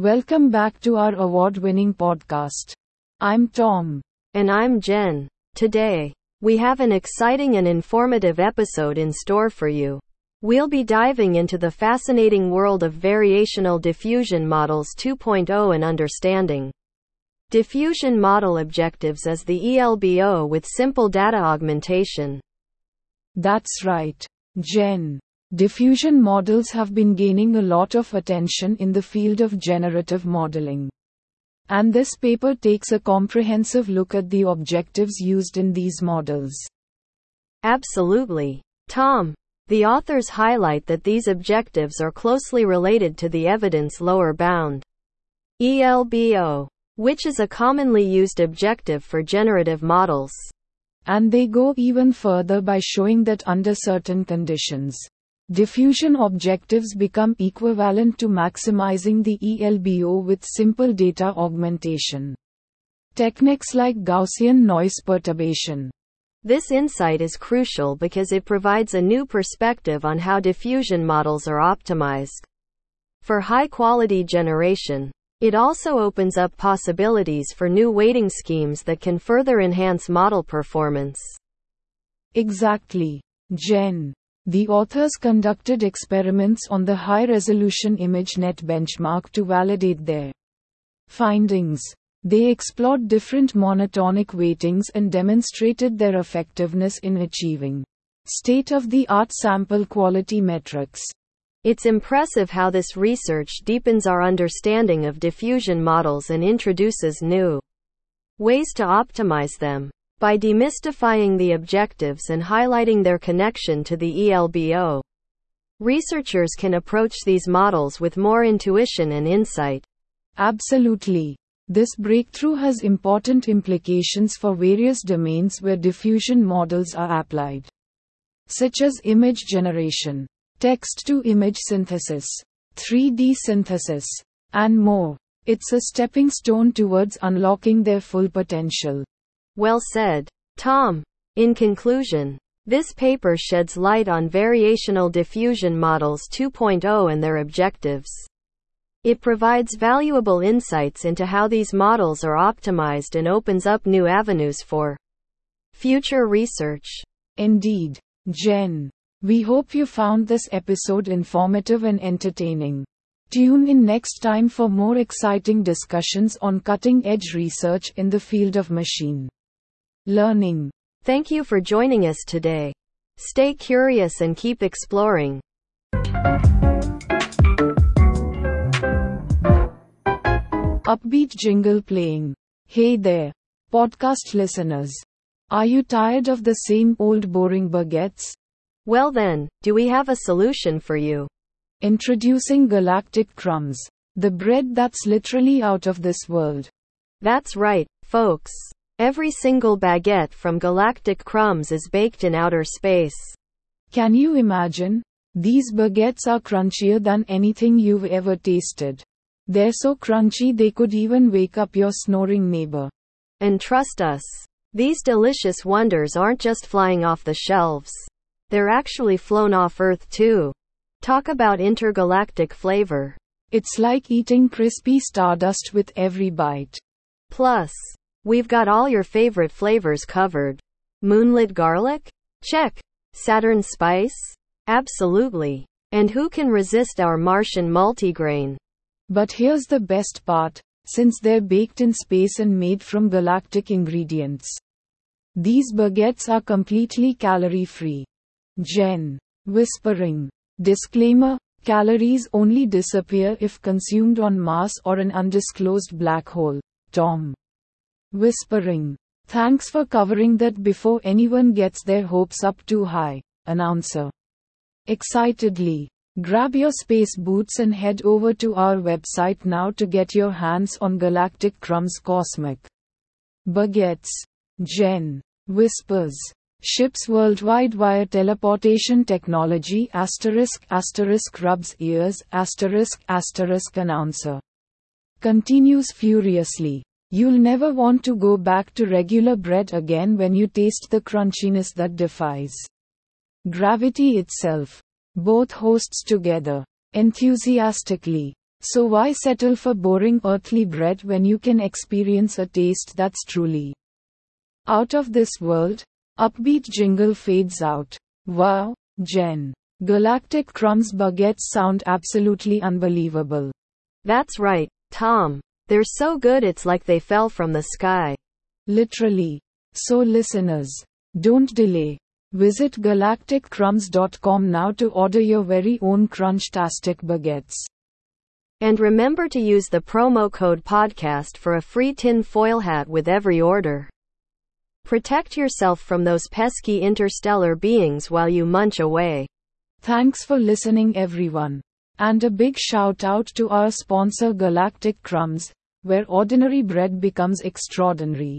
Welcome back to our award winning podcast. I'm Tom. And I'm Jen. Today, we have an exciting and informative episode in store for you. We'll be diving into the fascinating world of variational diffusion models 2.0 and understanding diffusion model objectives as the ELBO with simple data augmentation. That's right, Jen. Diffusion models have been gaining a lot of attention in the field of generative modeling. And this paper takes a comprehensive look at the objectives used in these models. Absolutely. Tom, the authors highlight that these objectives are closely related to the evidence lower bound. ELBO, which is a commonly used objective for generative models. And they go even further by showing that under certain conditions, Diffusion objectives become equivalent to maximizing the ELBO with simple data augmentation. Techniques like Gaussian noise perturbation. This insight is crucial because it provides a new perspective on how diffusion models are optimized. For high quality generation, it also opens up possibilities for new weighting schemes that can further enhance model performance. Exactly. Jen. The authors conducted experiments on the high resolution ImageNet benchmark to validate their findings. They explored different monotonic weightings and demonstrated their effectiveness in achieving state of the art sample quality metrics. It's impressive how this research deepens our understanding of diffusion models and introduces new ways to optimize them. By demystifying the objectives and highlighting their connection to the ELBO, researchers can approach these models with more intuition and insight. Absolutely. This breakthrough has important implications for various domains where diffusion models are applied, such as image generation, text to image synthesis, 3D synthesis, and more. It's a stepping stone towards unlocking their full potential. Well said. Tom. In conclusion, this paper sheds light on variational diffusion models 2.0 and their objectives. It provides valuable insights into how these models are optimized and opens up new avenues for future research. Indeed, Jen. We hope you found this episode informative and entertaining. Tune in next time for more exciting discussions on cutting edge research in the field of machine learning. Thank you for joining us today. Stay curious and keep exploring. Upbeat jingle playing. Hey there, podcast listeners. Are you tired of the same old boring baguettes? Well then, do we have a solution for you? Introducing Galactic Crumbs, the bread that's literally out of this world. That's right, folks. Every single baguette from Galactic Crumbs is baked in outer space. Can you imagine? These baguettes are crunchier than anything you've ever tasted. They're so crunchy they could even wake up your snoring neighbor. And trust us, these delicious wonders aren't just flying off the shelves. They're actually flown off Earth too. Talk about intergalactic flavor. It's like eating crispy stardust with every bite. Plus, We've got all your favorite flavors covered. Moonlit garlic? Check. Saturn spice? Absolutely. And who can resist our Martian multigrain? But here's the best part since they're baked in space and made from galactic ingredients. These baguettes are completely calorie free. Jen. Whispering. Disclaimer Calories only disappear if consumed on Mars or an undisclosed black hole. Tom. Whispering. Thanks for covering that before anyone gets their hopes up too high. Announcer. Excitedly. Grab your space boots and head over to our website now to get your hands on Galactic Crumbs Cosmic Baguettes. Jen. Whispers. Ships worldwide via teleportation technology asterisk asterisk rubs ears asterisk asterisk announcer. Continues furiously. You'll never want to go back to regular bread again when you taste the crunchiness that defies gravity itself. Both hosts together. Enthusiastically. So why settle for boring earthly bread when you can experience a taste that's truly out of this world? Upbeat jingle fades out. Wow, Jen. Galactic Crumbs baguettes sound absolutely unbelievable. That's right, Tom. They're so good it's like they fell from the sky. Literally. So listeners, don't delay. Visit galacticcrumbs.com now to order your very own crunchtastic baguettes. And remember to use the promo code podcast for a free tin foil hat with every order. Protect yourself from those pesky interstellar beings while you munch away. Thanks for listening, everyone. And a big shout out to our sponsor Galactic Crumbs, where ordinary bread becomes extraordinary.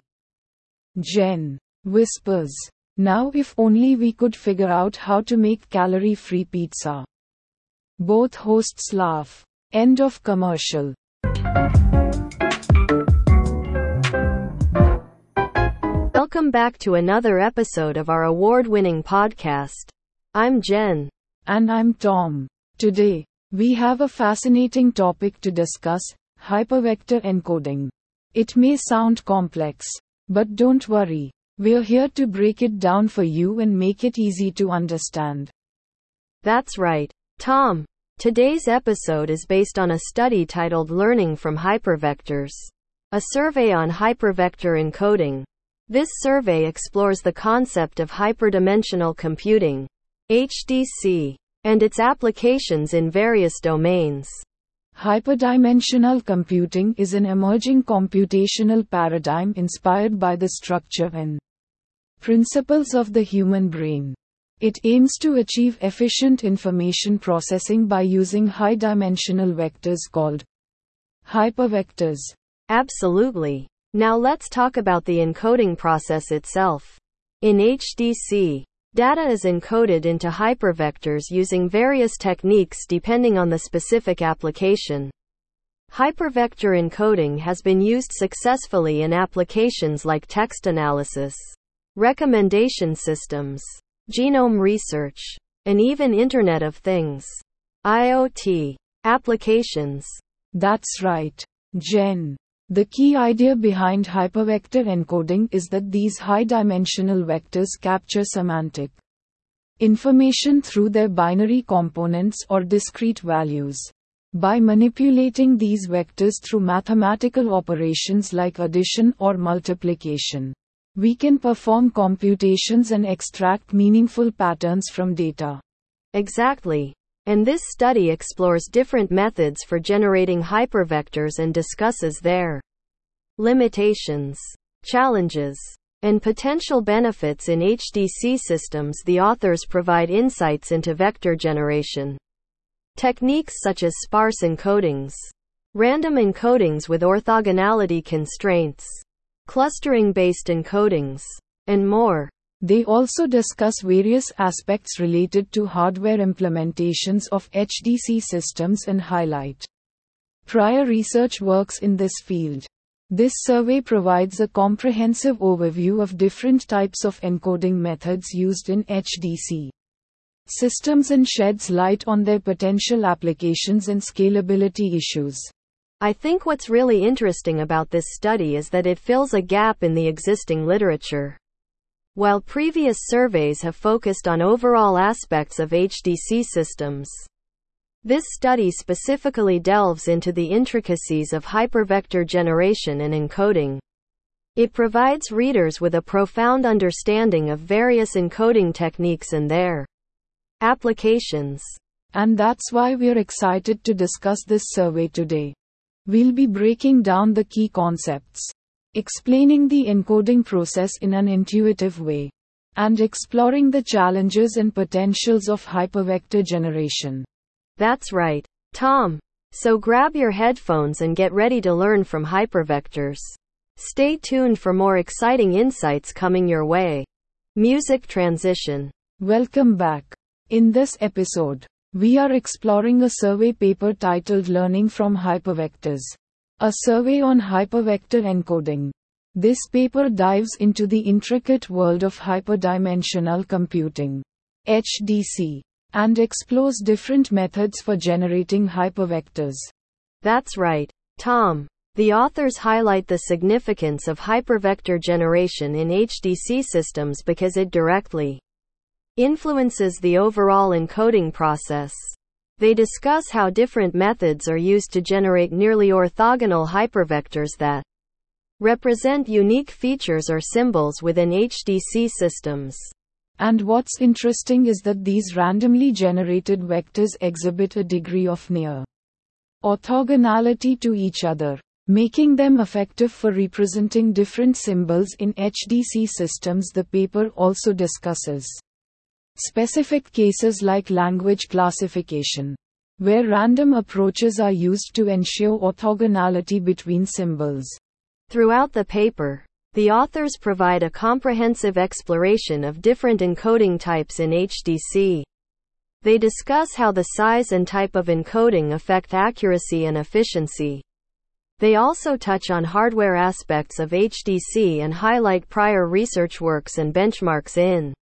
Jen whispers. Now, if only we could figure out how to make calorie free pizza. Both hosts laugh. End of commercial. Welcome back to another episode of our award winning podcast. I'm Jen. And I'm Tom. Today, we have a fascinating topic to discuss hypervector encoding. It may sound complex, but don't worry, we're here to break it down for you and make it easy to understand. That's right, Tom. Today's episode is based on a study titled Learning from Hypervectors, a survey on hypervector encoding. This survey explores the concept of hyperdimensional computing, HDC, and its applications in various domains. Hyperdimensional computing is an emerging computational paradigm inspired by the structure and principles of the human brain. It aims to achieve efficient information processing by using high dimensional vectors called hypervectors. Absolutely. Now let's talk about the encoding process itself. In HDC, data is encoded into hypervectors using various techniques depending on the specific application. Hypervector encoding has been used successfully in applications like text analysis, recommendation systems, genome research, and even Internet of Things. IoT applications. That's right, Jen. The key idea behind hypervector encoding is that these high dimensional vectors capture semantic information through their binary components or discrete values. By manipulating these vectors through mathematical operations like addition or multiplication, we can perform computations and extract meaningful patterns from data. Exactly. And this study explores different methods for generating hypervectors and discusses their limitations, challenges, and potential benefits in HDC systems. The authors provide insights into vector generation. Techniques such as sparse encodings, random encodings with orthogonality constraints, clustering based encodings, and more. They also discuss various aspects related to hardware implementations of HDC systems and highlight prior research works in this field. This survey provides a comprehensive overview of different types of encoding methods used in HDC systems and sheds light on their potential applications and scalability issues. I think what's really interesting about this study is that it fills a gap in the existing literature. While previous surveys have focused on overall aspects of HDC systems, this study specifically delves into the intricacies of hypervector generation and encoding. It provides readers with a profound understanding of various encoding techniques and their applications. And that's why we're excited to discuss this survey today. We'll be breaking down the key concepts, explaining the encoding process in an intuitive way, and exploring the challenges and potentials of hypervector generation. That's right, Tom. So grab your headphones and get ready to learn from hypervectors. Stay tuned for more exciting insights coming your way. Music transition. Welcome back. In this episode, we are exploring a survey paper titled Learning from Hypervectors. A survey on hypervector encoding. This paper dives into the intricate world of hyperdimensional computing. HDC. and explores different methods for generating hypervectors. That's right, Tom. The authors highlight the significance of hypervector generation in HDC systems because it directly influences the overall encoding process. They discuss how different methods are used to generate nearly orthogonal hypervectors that represent unique features or symbols within HDC systems. And what's interesting is that these randomly generated vectors exhibit a degree of near orthogonality to each other, making them effective for representing different symbols in HDC systems. The paper also discusses specific cases like language classification, where random approaches are used to ensure orthogonality between symbols. Throughout the paper, the authors provide a comprehensive exploration of different encoding types in HDC. They discuss how the size and type of encoding affect accuracy and efficiency. They also touch on hardware aspects of HDC and highlight prior research works and benchmarks in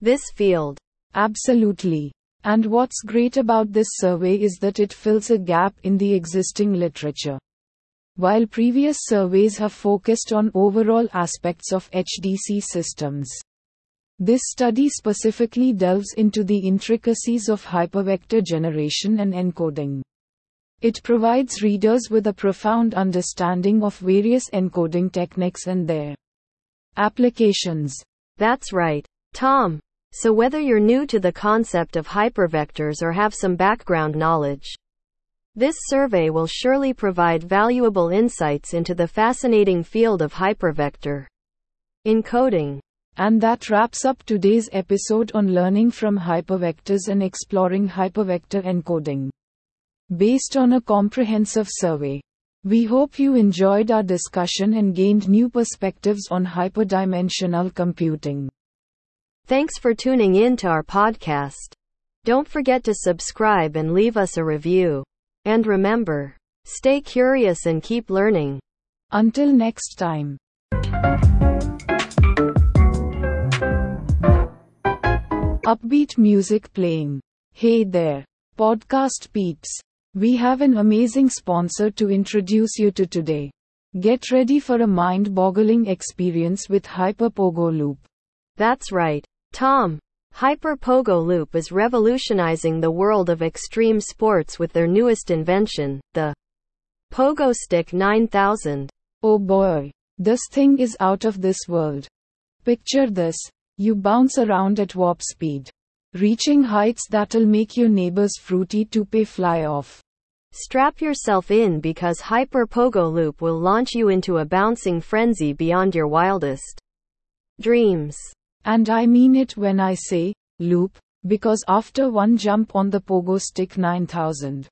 this field. Absolutely. And what's great about this survey is that it fills a gap in the existing literature. While previous surveys have focused on overall aspects of HDC systems, this study specifically delves into the intricacies of hypervector generation and encoding. It provides readers with a profound understanding of various encoding techniques and their applications. That's right, Tom. So whether you're new to the concept of hypervectors or have some background knowledge, this survey will surely provide valuable insights into the fascinating field of hypervector encoding. And that wraps up today's episode on learning from hypervectors and exploring hypervector encoding. Based on a comprehensive survey, we hope you enjoyed our discussion and gained new perspectives on hyperdimensional computing. Thanks for tuning in to our podcast. Don't forget to subscribe and leave us a review. And remember, stay curious and keep learning. Until next time. Upbeat music playing. Hey there, podcast peeps. We have an amazing sponsor to introduce you to today. Get ready for a mind boggling experience with Hyperpogo Loop. That's right, Tom. Hyperpogo Loop is revolutionizing the world of extreme sports with their newest invention, the Pogo Stick 9000. Oh boy, this thing is out of this world. Picture this you bounce around at warp speed, reaching heights that'll make your neighbor's fruity toupee fly off. Strap yourself in because Hyper Pogo Loop will launch you into a bouncing frenzy beyond your wildest dreams. And I mean it when I say loop, because after one jump on the Pogo Stick 9000,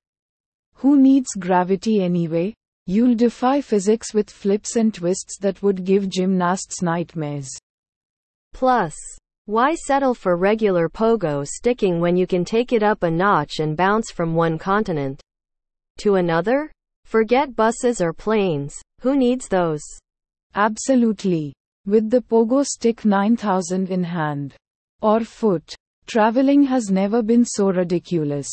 who needs gravity anyway? You'll defy physics with flips and twists that would give gymnasts nightmares. Plus, why settle for regular pogo sticking when you can take it up a notch and bounce from one continent to another? Forget buses or planes. Who needs those? Absolutely. With the Pogo Stick 9000 in hand or foot, traveling has never been so ridiculous.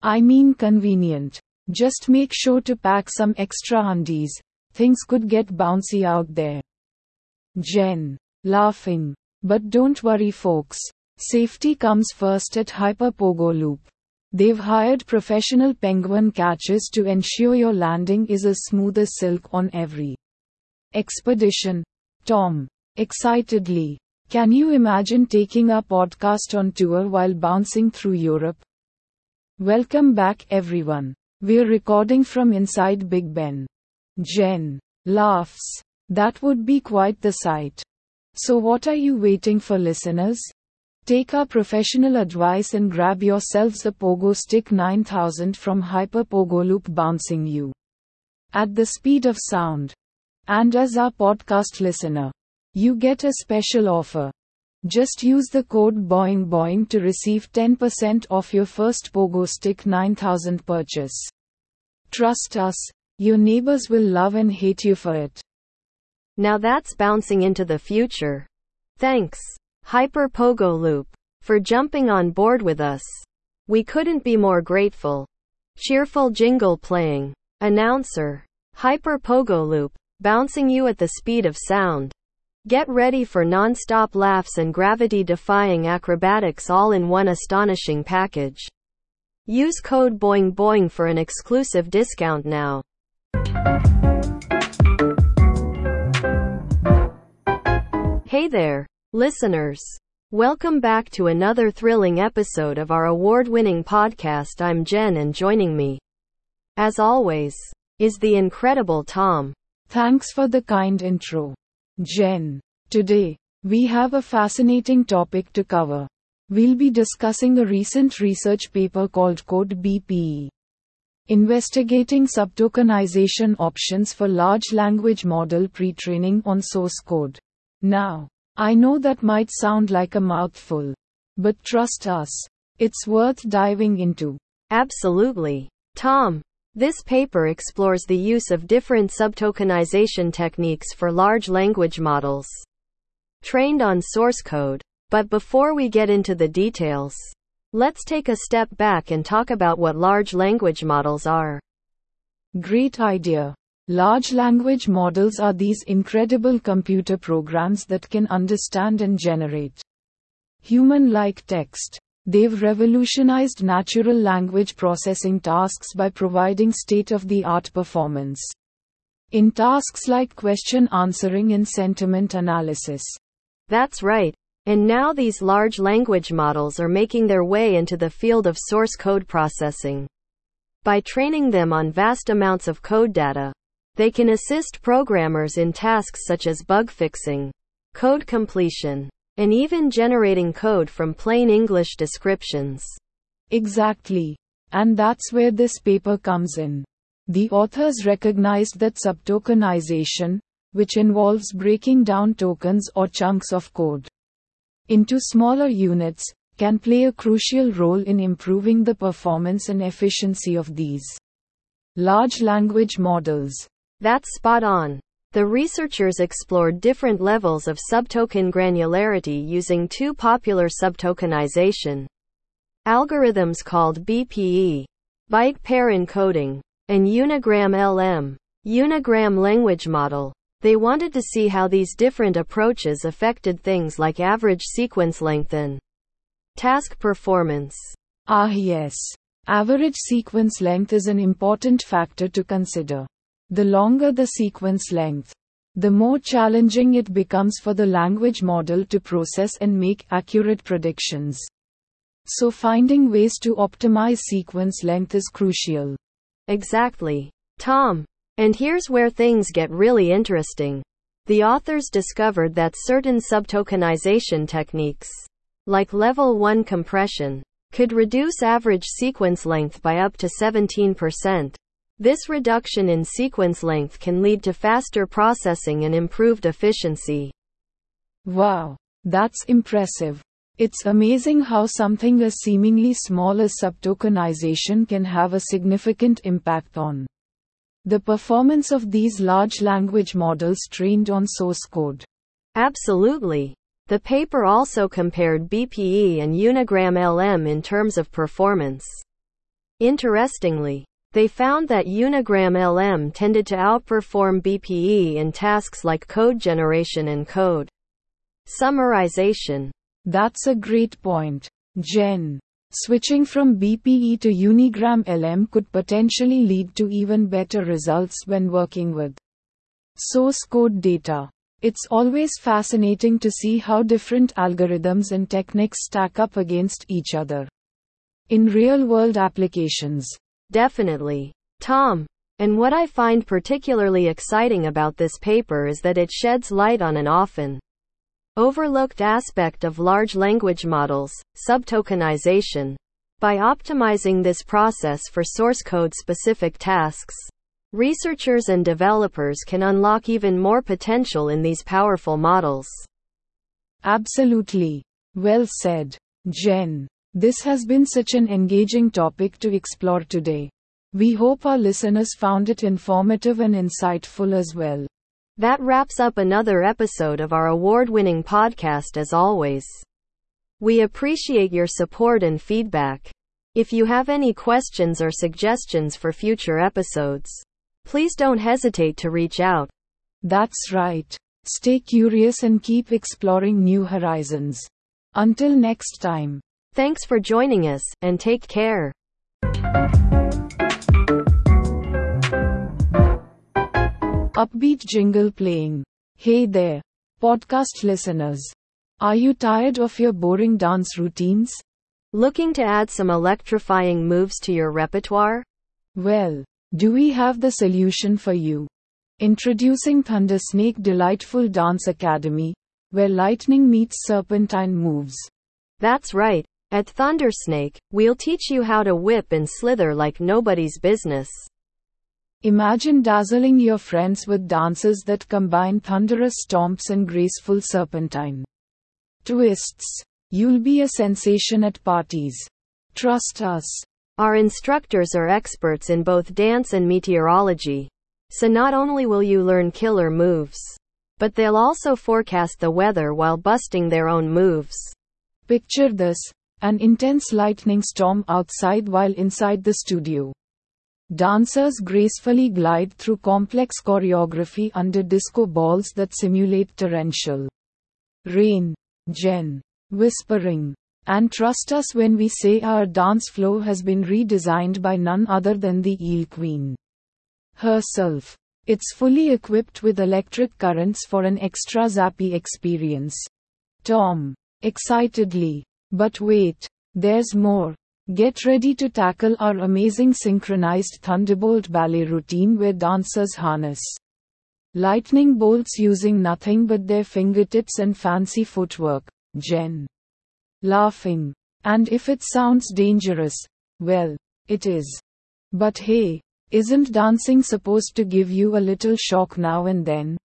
I mean convenient. Just make sure to pack some extra undies. Things could get bouncy out there. Jen. Laughing. But don't worry folks. Safety comes first at Hyper Pogo Loop. They've hired professional penguin catchers to ensure your landing is as smooth as silk on every expedition. Tom. Excitedly. Can you imagine taking a podcast on tour while bouncing through Europe? Welcome back everyone. We're recording from inside Big Ben. Jen. Laughs. That would be quite the sight. So, what are you waiting for, listeners? Take our professional advice and grab yourselves a Pogo Stick 9000 from Hyper Pogo Loop bouncing you at the speed of sound. And as our podcast listener, you get a special offer. Just use the code BOING BOING to receive 10% off your first Pogo Stick 9000 purchase. Trust us, your neighbors will love and hate you for it. Now that's bouncing into the future. Thanks, Hyper Pogo Loop, for jumping on board with us. We couldn't be more grateful. Cheerful jingle playing. Announcer. Hyper pogo loop. Bouncing you at the speed of sound. Get ready for non-stop laughs and gravity-defying acrobatics all in one astonishing package. Use code BOING BOING for an exclusive discount now. Hey there, listeners. Welcome back to another thrilling episode of our award-winning podcast. I'm Jen and joining me, as always, is the incredible Tom. Thanks for the kind intro. Jen. Today, we have a fascinating topic to cover. We'll be discussing a recent research paper called Code BPE. Investigating subtokenization options for large language model pre-training on source code. Now, I know that might sound like a mouthful. But trust us, it's worth diving into. Absolutely. Tom, this paper explores the use of different subtokenization techniques for large language models trained on source code. But before we get into the details, let's take a step back and talk about what large language models are. Great idea. Large language models are these incredible computer programs that can understand and generate human like text. They've revolutionized natural language processing tasks by providing state of the art performance in tasks like question answering and sentiment analysis. That's right. And now these large language models are making their way into the field of source code processing. By training them on vast amounts of code data, they can assist programmers in tasks such as bug fixing, code completion, and even generating code from plain English descriptions. Exactly. And that's where this paper comes in. The authors recognized that subtokenization, which involves breaking down tokens or chunks of code into smaller units, can play a crucial role in improving the performance and efficiency of these large language models. That's spot on. The researchers explored different levels of subtoken granularity using two popular subtokenization algorithms called BPE, byte pair encoding, and Unigram LM, Unigram language model. They wanted to see how these different approaches affected things like average sequence length and task performance. Ah, yes. Average sequence length is an important factor to consider. The longer the sequence length, the more challenging it becomes for the language model to process and make accurate predictions. So, finding ways to optimize sequence length is crucial. Exactly. Tom. And here's where things get really interesting. The authors discovered that certain subtokenization techniques, like level 1 compression, could reduce average sequence length by up to 17%. This reduction in sequence length can lead to faster processing and improved efficiency. Wow, that's impressive. It's amazing how something as seemingly small as subtokenization can have a significant impact on the performance of these large language models trained on source code. Absolutely. The paper also compared BPE and Unigram LM in terms of performance. Interestingly, they found that Unigram LM tended to outperform BPE in tasks like code generation and code summarization. That's a great point, Jen. Switching from BPE to Unigram LM could potentially lead to even better results when working with source code data. It's always fascinating to see how different algorithms and techniques stack up against each other in real world applications. Definitely. Tom. And what I find particularly exciting about this paper is that it sheds light on an often overlooked aspect of large language models, subtokenization. By optimizing this process for source code specific tasks, researchers and developers can unlock even more potential in these powerful models. Absolutely. Well said, Jen. This has been such an engaging topic to explore today. We hope our listeners found it informative and insightful as well. That wraps up another episode of our award winning podcast as always. We appreciate your support and feedback. If you have any questions or suggestions for future episodes, please don't hesitate to reach out. That's right. Stay curious and keep exploring new horizons. Until next time. Thanks for joining us, and take care. Upbeat jingle playing. Hey there, podcast listeners. Are you tired of your boring dance routines? Looking to add some electrifying moves to your repertoire? Well, do we have the solution for you? Introducing Thunder Snake Delightful Dance Academy, where lightning meets serpentine moves. That's right. At Thundersnake, we'll teach you how to whip and slither like nobody's business. Imagine dazzling your friends with dances that combine thunderous stomps and graceful serpentine twists. You'll be a sensation at parties. Trust us. Our instructors are experts in both dance and meteorology. So not only will you learn killer moves, but they'll also forecast the weather while busting their own moves. Picture this an intense lightning storm outside while inside the studio. Dancers gracefully glide through complex choreography under disco balls that simulate torrential rain. Jen. Whispering. And trust us when we say our dance flow has been redesigned by none other than the Eel Queen herself. It's fully equipped with electric currents for an extra zappy experience. Tom. Excitedly. But wait. There's more. Get ready to tackle our amazing synchronized Thunderbolt ballet routine where dancers harness lightning bolts using nothing but their fingertips and fancy footwork. Jen. Laughing. And if it sounds dangerous, well, it is. But hey, isn't dancing supposed to give you a little shock now and then?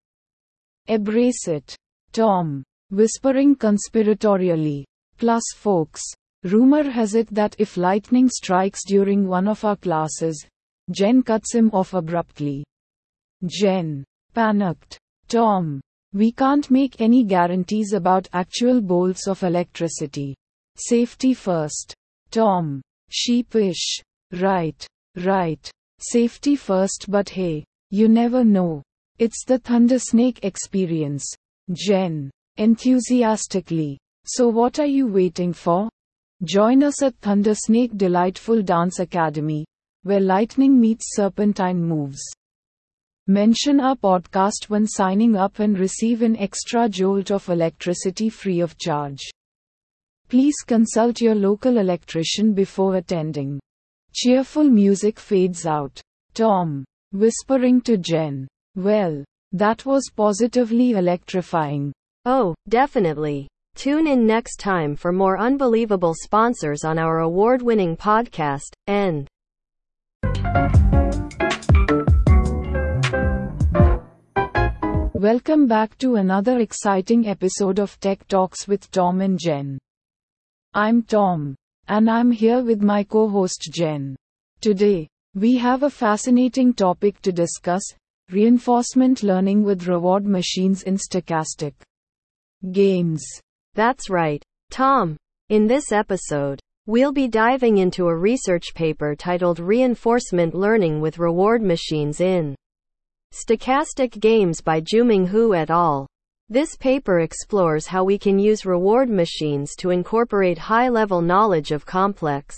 Embrace it. Tom. Whispering conspiratorially. Plus, folks, rumor has it that if lightning strikes during one of our classes, Jen cuts him off abruptly. Jen. Panicked. Tom. We can't make any guarantees about actual bolts of electricity. Safety first. Tom. Sheepish. Right. Right. Safety first, but hey, you never know. It's the Thundersnake experience. Jen. Enthusiastically. So, what are you waiting for? Join us at Thundersnake Delightful Dance Academy, where lightning meets serpentine moves. Mention our podcast when signing up and receive an extra jolt of electricity free of charge. Please consult your local electrician before attending. Cheerful music fades out. Tom. Whispering to Jen. Well, that was positively electrifying. Oh, definitely. Tune in next time for more unbelievable sponsors on our award winning podcast. End. Welcome back to another exciting episode of Tech Talks with Tom and Jen. I'm Tom. And I'm here with my co host Jen. Today, we have a fascinating topic to discuss reinforcement learning with reward machines in stochastic games. That's right, Tom. In this episode, we'll be diving into a research paper titled Reinforcement Learning with Reward Machines in Stochastic Games by Juming Hu et al. This paper explores how we can use reward machines to incorporate high level knowledge of complex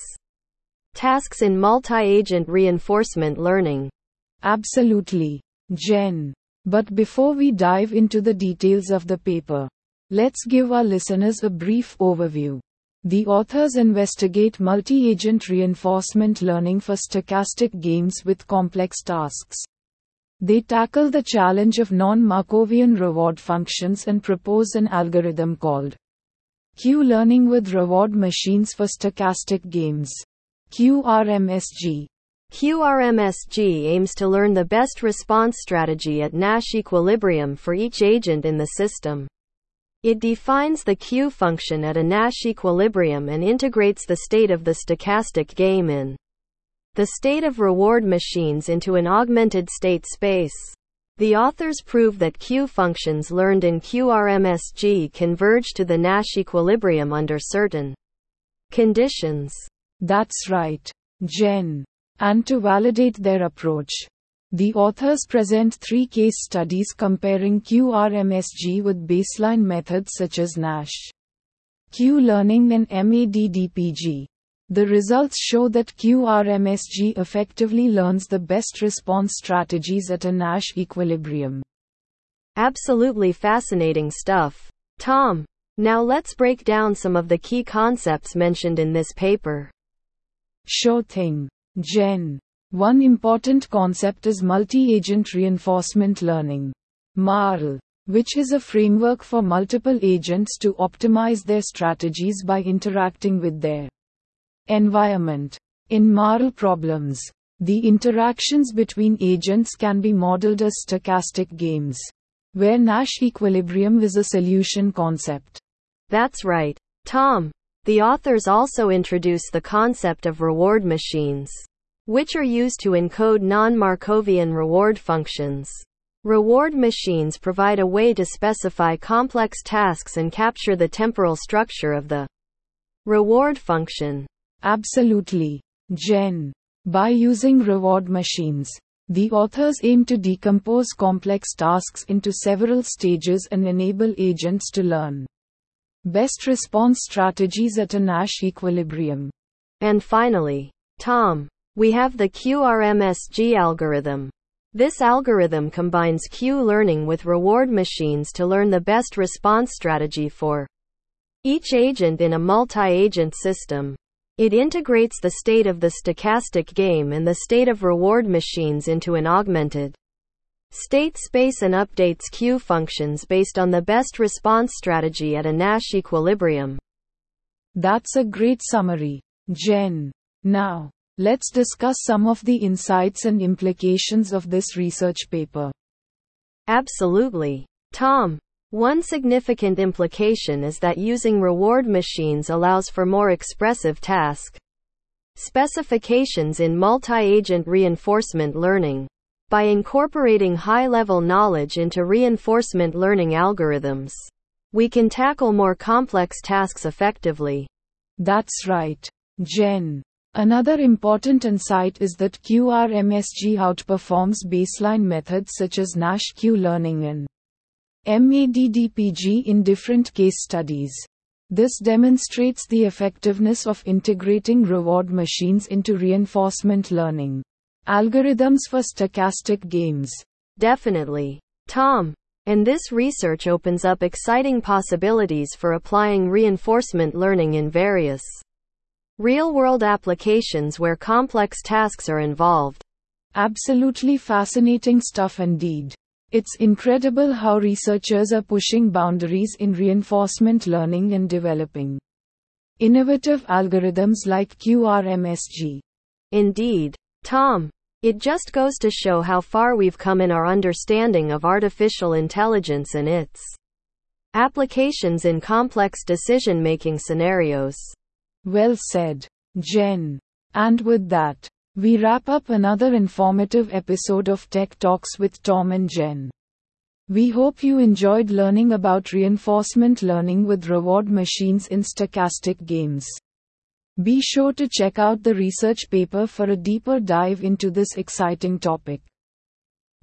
tasks in multi agent reinforcement learning. Absolutely, Jen. But before we dive into the details of the paper, let's give our listeners a brief overview. The authors investigate multi agent reinforcement learning for stochastic games with complex tasks. They tackle the challenge of non-Markovian reward functions and propose an algorithm called Q-learning with reward machines for stochastic games. QRMSG. QRMSG aims to learn the best response strategy at Nash equilibrium for each agent in the system. It defines the Q function at a Nash equilibrium and integrates the state of the stochastic game in the state of reward machines into an augmented state space. The authors prove that Q functions learned in QRMSG converge to the Nash equilibrium under certain conditions. That's right, Jen. And to validate their approach, the authors present three case studies comparing QRMSG with baseline methods such as NASH, Q learning, and MADDPG. The results show that QRMSG effectively learns the best response strategies at a Nash equilibrium. Absolutely fascinating stuff. Tom, now let's break down some of the key concepts mentioned in this paper. Sure thing. Jen. One important concept is multi-agent reinforcement learning. MARL, which is a framework for multiple agents to optimize their strategies by interacting with their environment. In MARL problems, the interactions between agents can be modeled as stochastic games, where Nash equilibrium is a solution concept. That's right. Tom. The authors also introduce the concept of reward machines, which are used to encode non-Markovian reward functions. Reward machines provide a way to specify complex tasks and capture the temporal structure of the reward function. Absolutely. Jen. By using reward machines, the authors aim to decompose complex tasks into several stages and enable agents to learn best response strategies at a Nash equilibrium. And finally, Tom, we have the QRMSG algorithm. This algorithm combines Q learning with reward machines to learn the best response strategy for each agent in a multi-agent system. It integrates the state of the stochastic game and the state of reward machines into an augmented state space and updates Q functions based on the best response strategy at a Nash equilibrium. That's a great summary, Jen. Now, let's discuss some of the insights and implications of this research paper. Absolutely. Tom, one significant implication is that using reward machines allows for more expressive task specifications in multi-agent reinforcement learning. By incorporating high-level knowledge into reinforcement learning algorithms, we can tackle more complex tasks effectively. That's right, Jen. Another important insight is that QRMSG outperforms baseline methods such as Nash Q learning and MADDPG in different case studies. This demonstrates the effectiveness of integrating reward machines into reinforcement learning algorithms for stochastic games. Definitely. Tom. And this research opens up exciting possibilities for applying reinforcement learning in various real world applications where complex tasks are involved. Absolutely fascinating stuff indeed. It's incredible how researchers are pushing boundaries in reinforcement learning and developing innovative algorithms like QRMSG. Indeed. Tom, it just goes to show how far we've come in our understanding of artificial intelligence and its applications in complex decision making scenarios. Well said, Jen. And with that, we wrap up another informative episode of Tech Talks with Tom and Jen. We hope you enjoyed learning about reinforcement learning with reward machines in stochastic games. Be sure to check out the research paper for a deeper dive into this exciting topic.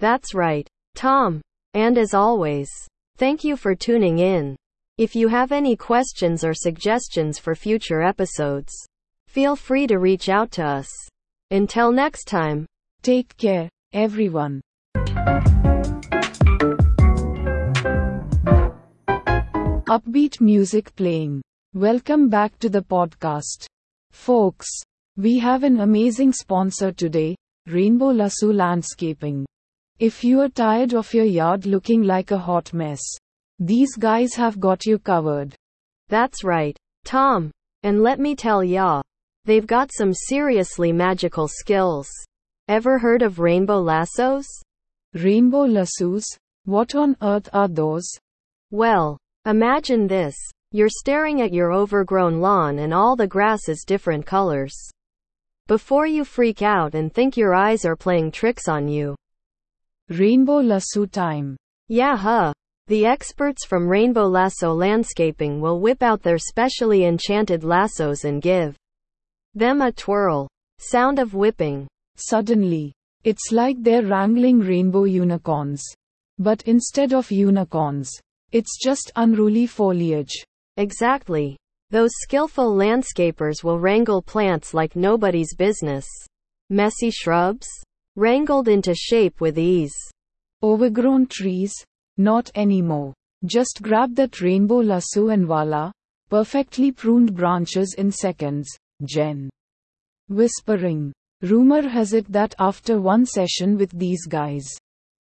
That's right, Tom. And as always, thank you for tuning in. If you have any questions or suggestions for future episodes, feel free to reach out to us. Until next time, take care, everyone. Upbeat music playing. Welcome back to the podcast. Folks, we have an amazing sponsor today, Rainbow Lasso Landscaping. If you are tired of your yard looking like a hot mess, these guys have got you covered. That's right, Tom. And let me tell ya, They've got some seriously magical skills. Ever heard of rainbow lassos? Rainbow lassos? What on earth are those? Well, imagine this. You're staring at your overgrown lawn and all the grass is different colors. Before you freak out and think your eyes are playing tricks on you. Rainbow lasso time. Yeah, huh. The experts from Rainbow Lasso Landscaping will whip out their specially enchanted lassos and give Them a twirl. Sound of whipping. Suddenly, it's like they're wrangling rainbow unicorns. But instead of unicorns, it's just unruly foliage. Exactly. Those skillful landscapers will wrangle plants like nobody's business. Messy shrubs? Wrangled into shape with ease. Overgrown trees? Not anymore. Just grab that rainbow lasso and voila, perfectly pruned branches in seconds, Jen. Whispering. Rumor has it that after one session with these guys,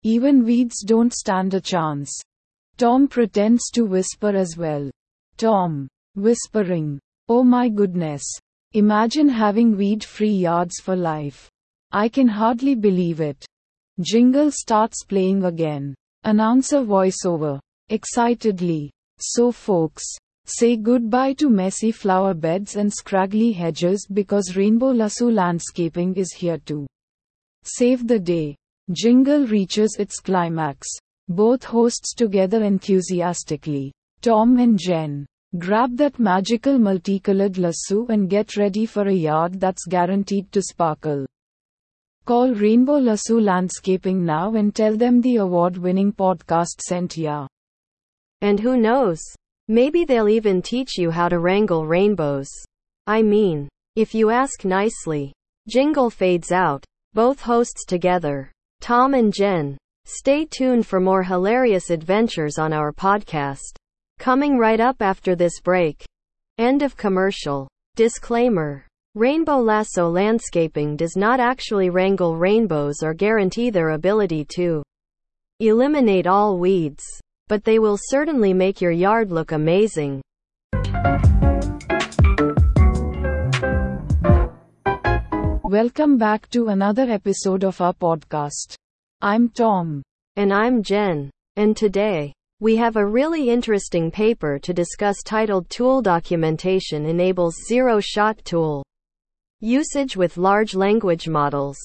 even weeds don't stand a chance. Tom pretends to whisper as well. Tom. Whispering. Oh my goodness. Imagine having weed free yards for life. I can hardly believe it. Jingle starts playing again. Announcer voiceover. Excitedly. So, folks, say goodbye to messy flower beds and scraggly hedges because Rainbow Lasso Landscaping is here to save the day. Jingle reaches its climax. Both hosts together enthusiastically. Tom and Jen. Grab that magical multicolored lasso and get ready for a yard that's guaranteed to sparkle. Call Rainbow Lasso Landscaping now and tell them the award winning podcast sent ya. And who knows? Maybe they'll even teach you how to wrangle rainbows. I mean, if you ask nicely. Jingle fades out. Both hosts together. Tom and Jen. Stay tuned for more hilarious adventures on our podcast. Coming right up after this break. End of commercial. Disclaimer. Rainbow Lasso Landscaping does not actually wrangle rainbows or guarantee their ability to eliminate all weeds but they will certainly make your yard look amazing. Welcome back to another episode of our podcast. I'm Tom. And I'm Jen. And today, we have a really interesting paper to discuss titled Tool Documentation Enables Zero Shot Tool Usage with Large Language Models.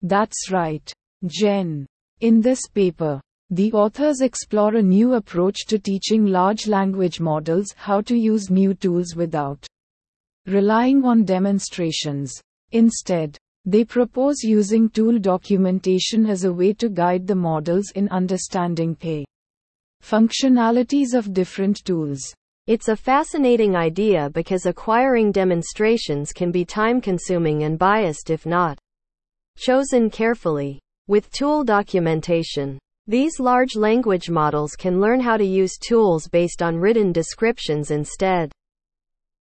That's right, Jen. In this paper, the authors explore a new approach to teaching large language models how to use new tools without relying on demonstrations. Instead, they propose using tool documentation as a way to guide the models in understanding the functionalities of different tools. It's a fascinating idea because acquiring demonstrations can be time consuming and biased if not chosen carefully. With tool documentation, these large language models can learn how to use tools based on written descriptions instead.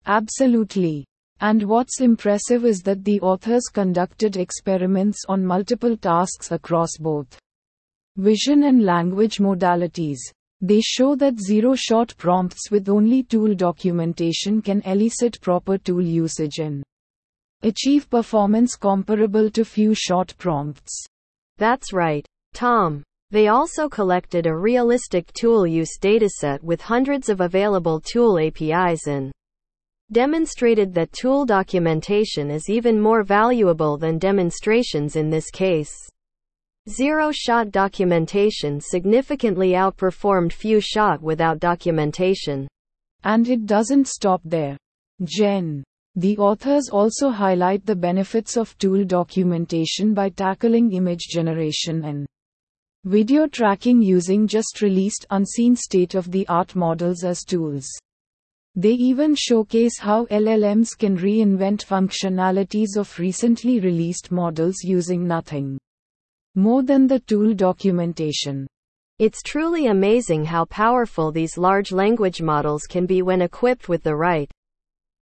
Absolutely. And what's impressive is that the authors conducted experiments on multiple tasks across both vision and language modalities. They show that zero shot prompts with only tool documentation can elicit proper tool usage and achieve performance comparable to few shot prompts. That's right, Tom. They also collected a realistic tool use dataset with hundreds of available tool APIs and demonstrated that tool documentation is even more valuable than demonstrations in this case. Zero shot documentation significantly outperformed few shot without documentation. And it doesn't stop there. Jen. The authors also highlight the benefits of tool documentation by tackling image generation and Video tracking using just released unseen state of the art models as tools. They even showcase how LLMs can reinvent functionalities of recently released models using nothing more than the tool documentation. It's truly amazing how powerful these large language models can be when equipped with the right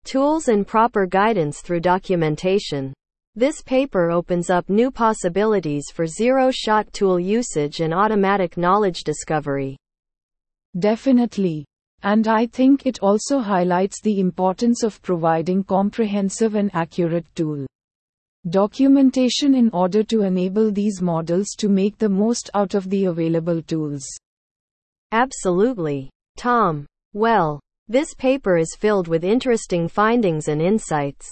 tools and proper guidance through documentation. This paper opens up new possibilities for zero-shot tool usage and automatic knowledge discovery. Definitely. And I think it also highlights the importance of providing comprehensive and accurate tool documentation in order to enable these models to make the most out of the available tools. Absolutely. Tom. Well, this paper is filled with interesting findings and insights.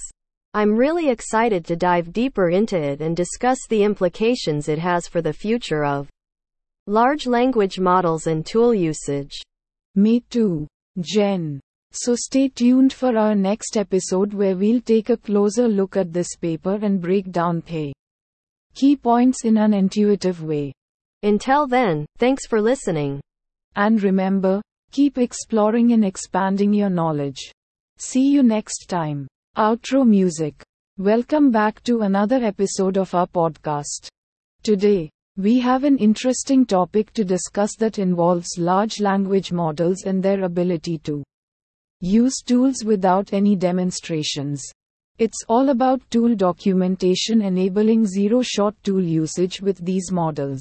I'm really excited to dive deeper into it and discuss the implications it has for the future of large language models and tool usage. Me too, Jen. So stay tuned for our next episode where we'll take a closer look at this paper and break down the key points in an intuitive way. Until then, thanks for listening. And remember, keep exploring and expanding your knowledge. See you next time. Outro music. Welcome back to another episode of our podcast. Today, we have an interesting topic to discuss that involves large language models and their ability to use tools without any demonstrations. It's all about tool documentation enabling zero shot tool usage with these models.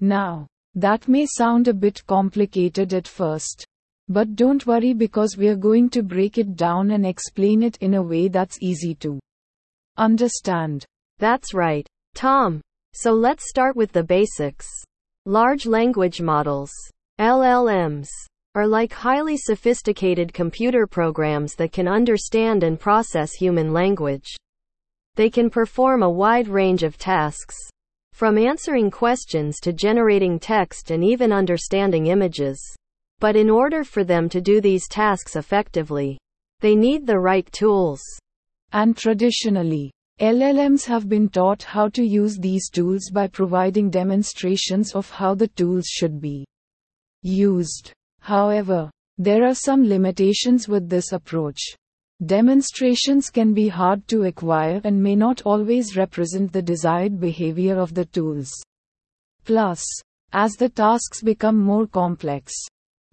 Now, that may sound a bit complicated at first. But don't worry because we're going to break it down and explain it in a way that's easy to understand. That's right, Tom. So let's start with the basics. Large language models, LLMs, are like highly sophisticated computer programs that can understand and process human language. They can perform a wide range of tasks, from answering questions to generating text and even understanding images. But in order for them to do these tasks effectively, they need the right tools. And traditionally, LLMs have been taught how to use these tools by providing demonstrations of how the tools should be used. However, there are some limitations with this approach. Demonstrations can be hard to acquire and may not always represent the desired behavior of the tools. Plus, as the tasks become more complex,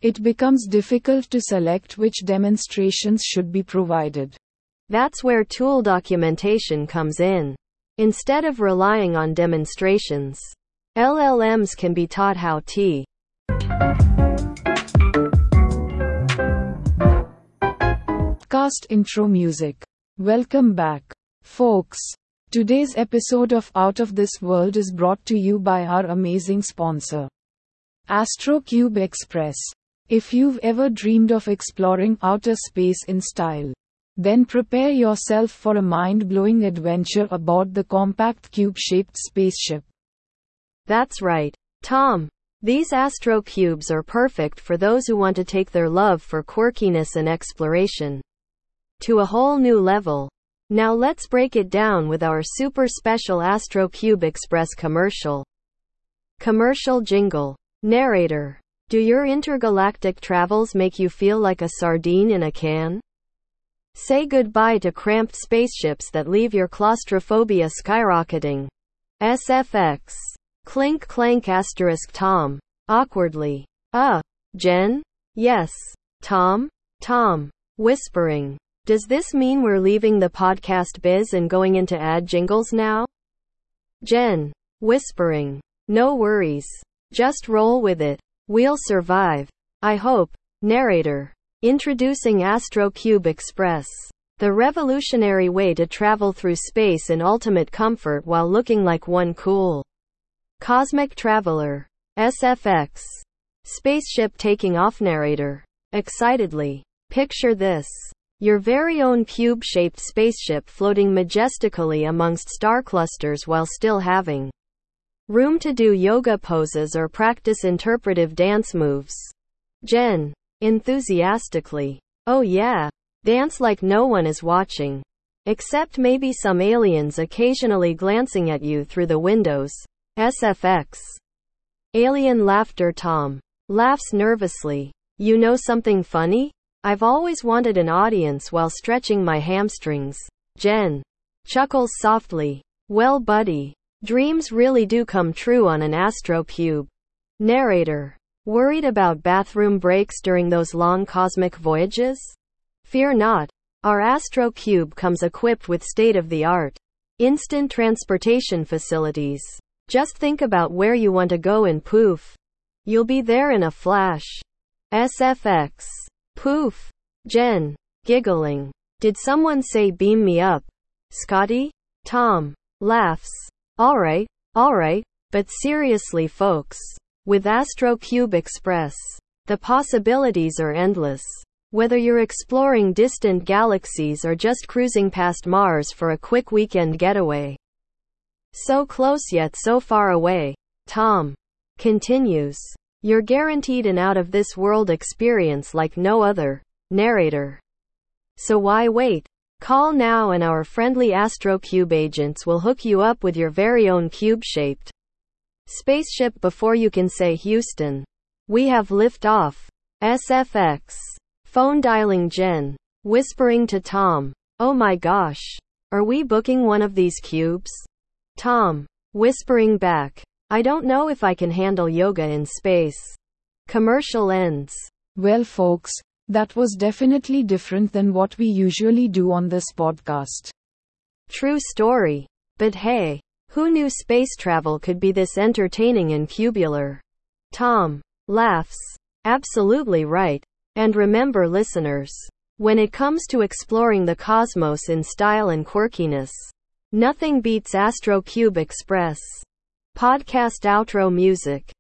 it becomes difficult to select which demonstrations should be provided. That's where tool documentation comes in. Instead of relying on demonstrations, LLMs can be taught how to Cast intro music. Welcome back, folks. Today's episode of Out of This World is brought to you by our amazing sponsor, AstroCube Express. If you've ever dreamed of exploring outer space in style, then prepare yourself for a mind blowing adventure aboard the compact cube shaped spaceship. That's right, Tom. These astro cubes are perfect for those who want to take their love for quirkiness and exploration to a whole new level. Now let's break it down with our super special Astro Cube Express commercial. Commercial jingle. Narrator. Do your intergalactic travels make you feel like a sardine in a can? Say goodbye to cramped spaceships that leave your claustrophobia skyrocketing. SFX. Clink clank asterisk Tom. Awkwardly. Uh. Jen? Yes. Tom? Tom. Whispering. Does this mean we're leaving the podcast biz and going into ad jingles now? Jen. Whispering. No worries. Just roll with it. We'll survive. I hope. Narrator. Introducing AstroCube Express. The revolutionary way to travel through space in ultimate comfort while looking like one cool cosmic traveler. SFX. Spaceship taking off narrator. Excitedly. Picture this. Your very own cube shaped spaceship floating majestically amongst star clusters while still having room to do yoga poses or practice interpretive dance moves. Jen. Enthusiastically. Oh yeah. Dance like no one is watching. Except maybe some aliens occasionally glancing at you through the windows. SFX. Alien laughter Tom. Laughs nervously. You know something funny? I've always wanted an audience while stretching my hamstrings. Jen. Chuckles softly. Well buddy. Dreams really do come true on an astro cube. Narrator. Worried about bathroom breaks during those long cosmic voyages? Fear not. Our Astro Cube comes equipped with state of the art, instant transportation facilities. Just think about where you want to go and poof. You'll be there in a flash. SFX. Poof. Jen. Giggling. Did someone say beam me up? Scotty? Tom. Laughs. Alright, alright, but seriously folks. With Astro Cube Express, the possibilities are endless. Whether you're exploring distant galaxies or just cruising past Mars for a quick weekend getaway. So close yet so far away. Tom continues. You're guaranteed an out of this world experience like no other. Narrator. So why wait? Call now and our friendly AstroCube agents will hook you up with your very own cube-shaped spaceship before you can say Houston. We have liftoff. SFX. Phone dialing Jen. Whispering to Tom. Oh my gosh. Are we booking one of these cubes? Tom. Whispering back. I don't know if I can handle yoga in space. Commercial ends. Well, folks, that was definitely different than what we usually do on this podcast. True story. But hey, who knew space travel could be this entertaining and cubular? Tom laughs. Absolutely right. And remember, listeners, when it comes to exploring the cosmos in style and quirkiness, nothing beats Astro Cube Express. Podcast outro music.